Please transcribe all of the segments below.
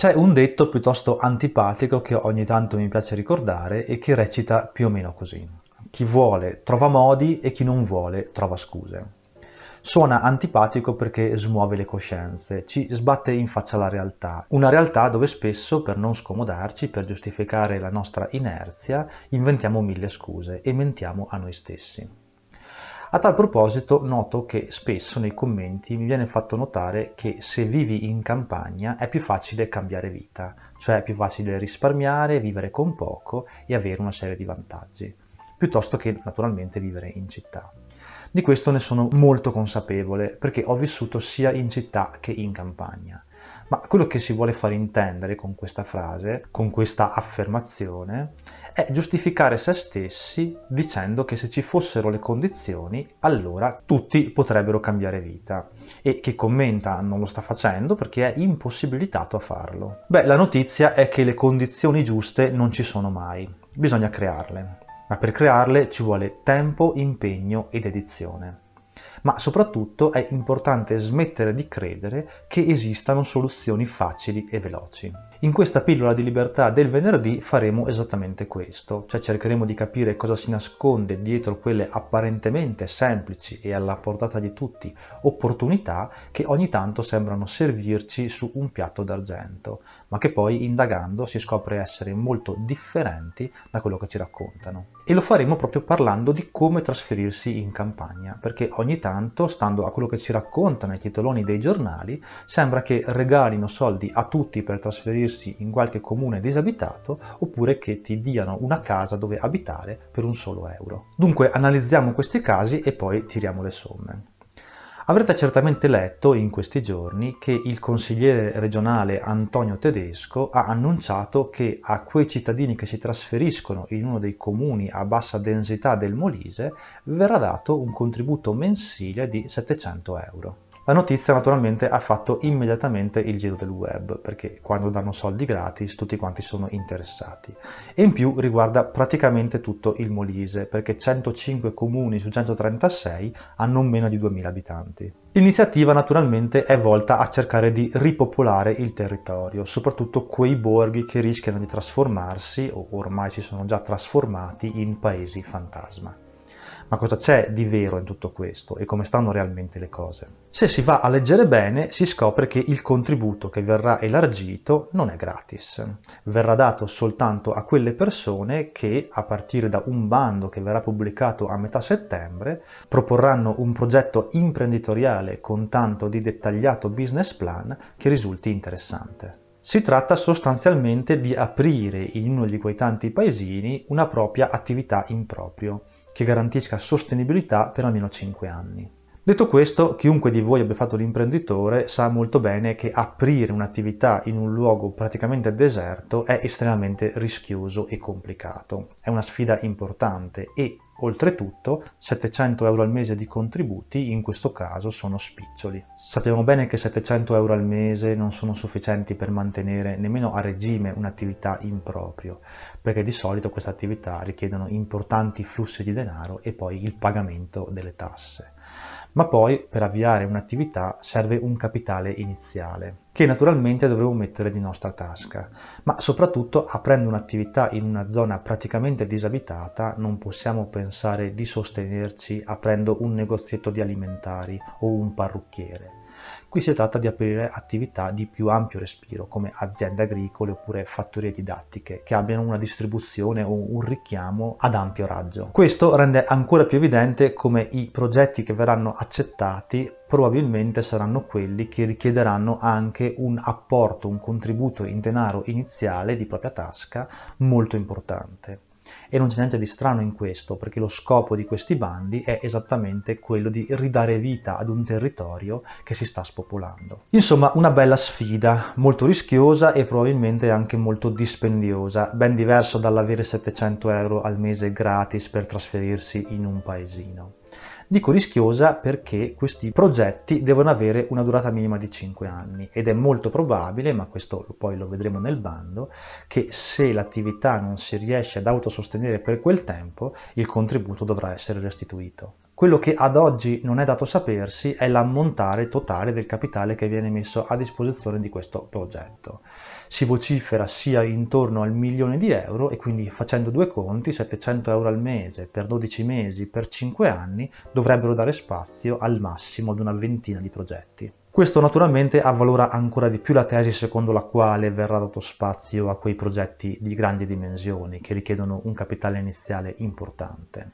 C'è un detto piuttosto antipatico che ogni tanto mi piace ricordare e che recita più o meno così. Chi vuole trova modi e chi non vuole trova scuse. Suona antipatico perché smuove le coscienze, ci sbatte in faccia la realtà, una realtà dove spesso per non scomodarci, per giustificare la nostra inerzia, inventiamo mille scuse e mentiamo a noi stessi. A tal proposito noto che spesso nei commenti mi viene fatto notare che se vivi in campagna è più facile cambiare vita, cioè è più facile risparmiare, vivere con poco e avere una serie di vantaggi, piuttosto che naturalmente vivere in città. Di questo ne sono molto consapevole perché ho vissuto sia in città che in campagna. Ma quello che si vuole far intendere con questa frase, con questa affermazione, è giustificare se stessi dicendo che se ci fossero le condizioni, allora tutti potrebbero cambiare vita. E chi commenta non lo sta facendo perché è impossibilitato a farlo. Beh, la notizia è che le condizioni giuste non ci sono mai, bisogna crearle ma per crearle ci vuole tempo, impegno ed edizione. Ma soprattutto è importante smettere di credere che esistano soluzioni facili e veloci. In questa pillola di libertà del venerdì faremo esattamente questo, cioè cercheremo di capire cosa si nasconde dietro quelle apparentemente semplici e alla portata di tutti opportunità che ogni tanto sembrano servirci su un piatto d'argento, ma che poi indagando si scopre essere molto differenti da quello che ci raccontano. E lo faremo proprio parlando di come trasferirsi in campagna, perché ogni tanto, stando a quello che ci raccontano i titoloni dei giornali, sembra che regalino soldi a tutti per trasferirsi trasferirsi in qualche comune disabitato oppure che ti diano una casa dove abitare per un solo euro. Dunque analizziamo questi casi e poi tiriamo le somme. Avrete certamente letto in questi giorni che il consigliere regionale Antonio Tedesco ha annunciato che a quei cittadini che si trasferiscono in uno dei comuni a bassa densità del Molise verrà dato un contributo mensile di 700 euro. La notizia naturalmente ha fatto immediatamente il giro del web, perché quando danno soldi gratis tutti quanti sono interessati. E in più riguarda praticamente tutto il Molise, perché 105 comuni su 136 hanno meno di 2000 abitanti. L'iniziativa naturalmente è volta a cercare di ripopolare il territorio, soprattutto quei borghi che rischiano di trasformarsi, o ormai si sono già trasformati, in paesi fantasma. Ma cosa c'è di vero in tutto questo e come stanno realmente le cose? Se si va a leggere bene si scopre che il contributo che verrà elargito non è gratis, verrà dato soltanto a quelle persone che a partire da un bando che verrà pubblicato a metà settembre proporranno un progetto imprenditoriale con tanto di dettagliato business plan che risulti interessante. Si tratta sostanzialmente di aprire in uno di quei tanti paesini una propria attività in proprio che garantisca sostenibilità per almeno 5 anni. Detto questo, chiunque di voi abbia fatto l'imprenditore sa molto bene che aprire un'attività in un luogo praticamente deserto è estremamente rischioso e complicato. È una sfida importante e Oltretutto, 700 euro al mese di contributi in questo caso sono spiccioli. Sappiamo bene che 700 euro al mese non sono sufficienti per mantenere nemmeno a regime un'attività in proprio, perché di solito queste attività richiedono importanti flussi di denaro e poi il pagamento delle tasse ma poi per avviare un'attività serve un capitale iniziale, che naturalmente dovremo mettere di nostra tasca, ma soprattutto aprendo un'attività in una zona praticamente disabitata non possiamo pensare di sostenerci aprendo un negozietto di alimentari o un parrucchiere Qui si tratta di aprire attività di più ampio respiro, come aziende agricole oppure fattorie didattiche, che abbiano una distribuzione o un richiamo ad ampio raggio. Questo rende ancora più evidente come i progetti che verranno accettati probabilmente saranno quelli che richiederanno anche un apporto, un contributo in denaro iniziale di propria tasca molto importante. E non c'è niente di strano in questo, perché lo scopo di questi bandi è esattamente quello di ridare vita ad un territorio che si sta spopolando. Insomma, una bella sfida, molto rischiosa e probabilmente anche molto dispendiosa, ben diverso dall'avere 700 euro al mese gratis per trasferirsi in un paesino. Dico rischiosa perché questi progetti devono avere una durata minima di 5 anni ed è molto probabile, ma questo poi lo vedremo nel bando, che se l'attività non si riesce ad autosostenere per quel tempo, il contributo dovrà essere restituito. Quello che ad oggi non è dato sapersi è l'ammontare totale del capitale che viene messo a disposizione di questo progetto. Si vocifera sia intorno al milione di euro e quindi facendo due conti, 700 euro al mese per 12 mesi per 5 anni dovrebbero dare spazio al massimo ad una ventina di progetti. Questo naturalmente avvalora ancora di più la tesi secondo la quale verrà dato spazio a quei progetti di grandi dimensioni che richiedono un capitale iniziale importante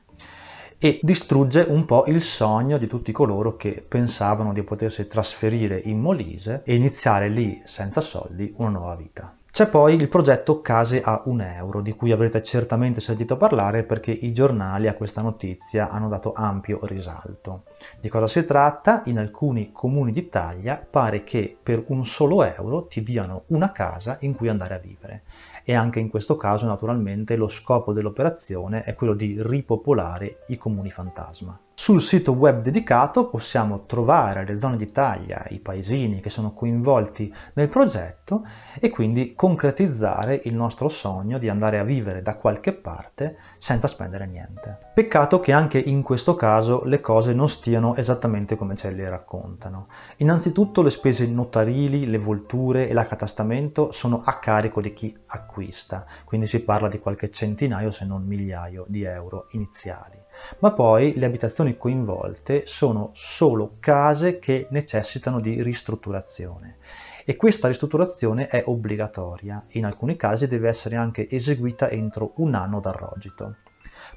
e distrugge un po' il sogno di tutti coloro che pensavano di potersi trasferire in Molise e iniziare lì senza soldi una nuova vita. C'è poi il progetto Case a un euro, di cui avrete certamente sentito parlare perché i giornali a questa notizia hanno dato ampio risalto. Di cosa si tratta? In alcuni comuni d'Italia pare che per un solo euro ti diano una casa in cui andare a vivere e anche in questo caso naturalmente lo scopo dell'operazione è quello di ripopolare i comuni fantasma. Sul sito web dedicato possiamo trovare le zone d'Italia, i paesini che sono coinvolti nel progetto e quindi concretizzare il nostro sogno di andare a vivere da qualche parte senza spendere niente. Peccato che anche in questo caso le cose non stiano esattamente come ce le raccontano. Innanzitutto le spese notarili, le volture e l'accatastamento sono a carico di chi acquista, quindi si parla di qualche centinaio se non migliaio di euro iniziali ma poi le abitazioni coinvolte sono solo case che necessitano di ristrutturazione e questa ristrutturazione è obbligatoria in alcuni casi deve essere anche eseguita entro un anno dal rogito.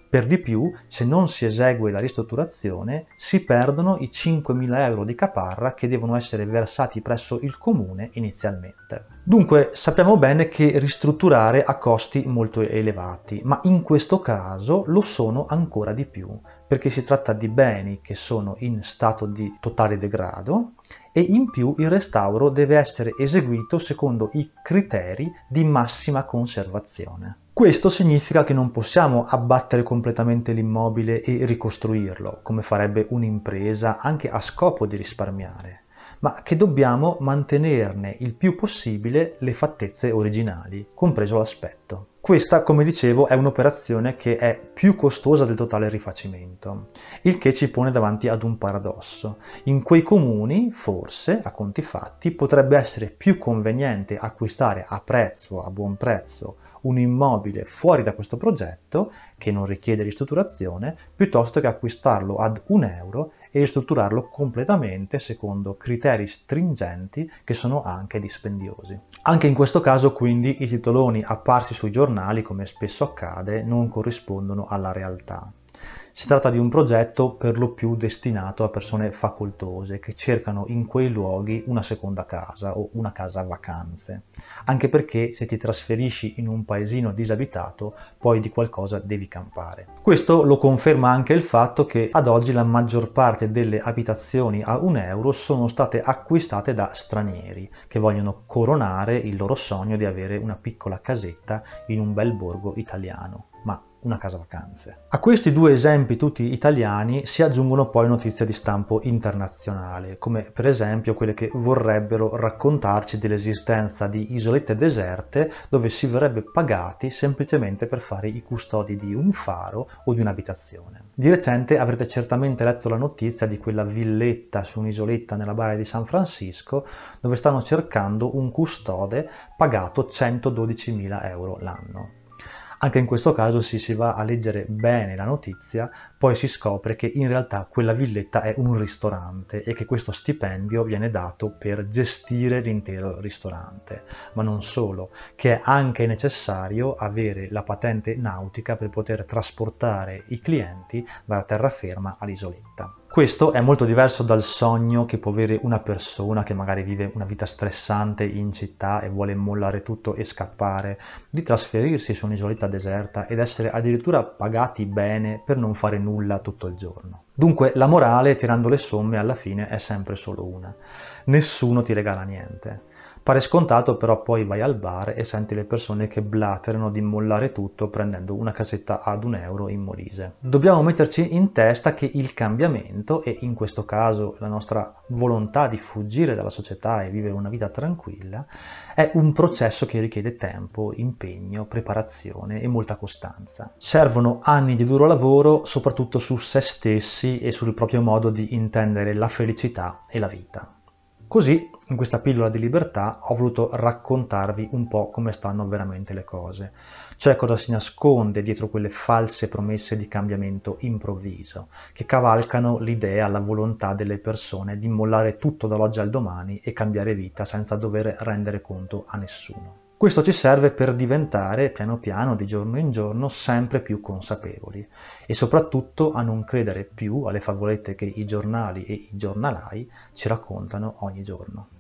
Per di più, se non si esegue la ristrutturazione, si perdono i 5.000 euro di caparra che devono essere versati presso il comune inizialmente. Dunque sappiamo bene che ristrutturare ha costi molto elevati, ma in questo caso lo sono ancora di più, perché si tratta di beni che sono in stato di totale degrado e in più il restauro deve essere eseguito secondo i criteri di massima conservazione. Questo significa che non possiamo abbattere completamente l'immobile e ricostruirlo, come farebbe un'impresa anche a scopo di risparmiare, ma che dobbiamo mantenerne il più possibile le fattezze originali, compreso l'aspetto. Questa, come dicevo, è un'operazione che è più costosa del totale rifacimento, il che ci pone davanti ad un paradosso. In quei comuni, forse, a conti fatti, potrebbe essere più conveniente acquistare a prezzo, a buon prezzo, un immobile fuori da questo progetto, che non richiede ristrutturazione, piuttosto che acquistarlo ad un euro e ristrutturarlo completamente secondo criteri stringenti che sono anche dispendiosi. Anche in questo caso quindi i titoloni apparsi sui giornali, come spesso accade, non corrispondono alla realtà. Si tratta di un progetto per lo più destinato a persone facoltose che cercano in quei luoghi una seconda casa o una casa a vacanze, anche perché se ti trasferisci in un paesino disabitato poi di qualcosa devi campare. Questo lo conferma anche il fatto che ad oggi la maggior parte delle abitazioni a un euro sono state acquistate da stranieri che vogliono coronare il loro sogno di avere una piccola casetta in un bel borgo italiano. Ma una casa vacanze. A questi due esempi tutti italiani si aggiungono poi notizie di stampo internazionale, come per esempio quelle che vorrebbero raccontarci dell'esistenza di isolette deserte dove si verrebbe pagati semplicemente per fare i custodi di un faro o di un'abitazione. Di recente avrete certamente letto la notizia di quella villetta su un'isoletta nella baia di San Francisco dove stanno cercando un custode pagato 112.000 euro l'anno. Anche in questo caso se si va a leggere bene la notizia, poi si scopre che in realtà quella villetta è un ristorante e che questo stipendio viene dato per gestire l'intero ristorante. Ma non solo, che è anche necessario avere la patente nautica per poter trasportare i clienti dalla terraferma all'isoletta. Questo è molto diverso dal sogno che può avere una persona che magari vive una vita stressante in città e vuole mollare tutto e scappare, di trasferirsi su un'isoletta deserta ed essere addirittura pagati bene per non fare nulla tutto il giorno. Dunque la morale, tirando le somme, alla fine è sempre solo una. Nessuno ti regala niente. Pare scontato, però poi vai al bar e senti le persone che blaterano di mollare tutto prendendo una casetta ad un euro in Molise. Dobbiamo metterci in testa che il cambiamento, e in questo caso la nostra volontà di fuggire dalla società e vivere una vita tranquilla, è un processo che richiede tempo, impegno, preparazione e molta costanza. Servono anni di duro lavoro, soprattutto su se stessi e sul proprio modo di intendere la felicità e la vita. Così, in questa pillola di libertà, ho voluto raccontarvi un po' come stanno veramente le cose, cioè cosa si nasconde dietro quelle false promesse di cambiamento improvviso, che cavalcano l'idea, la volontà delle persone di mollare tutto dall'oggi al domani e cambiare vita senza dover rendere conto a nessuno. Questo ci serve per diventare piano piano, di giorno in giorno, sempre più consapevoli e soprattutto a non credere più alle favolette che i giornali e i giornalai ci raccontano ogni giorno.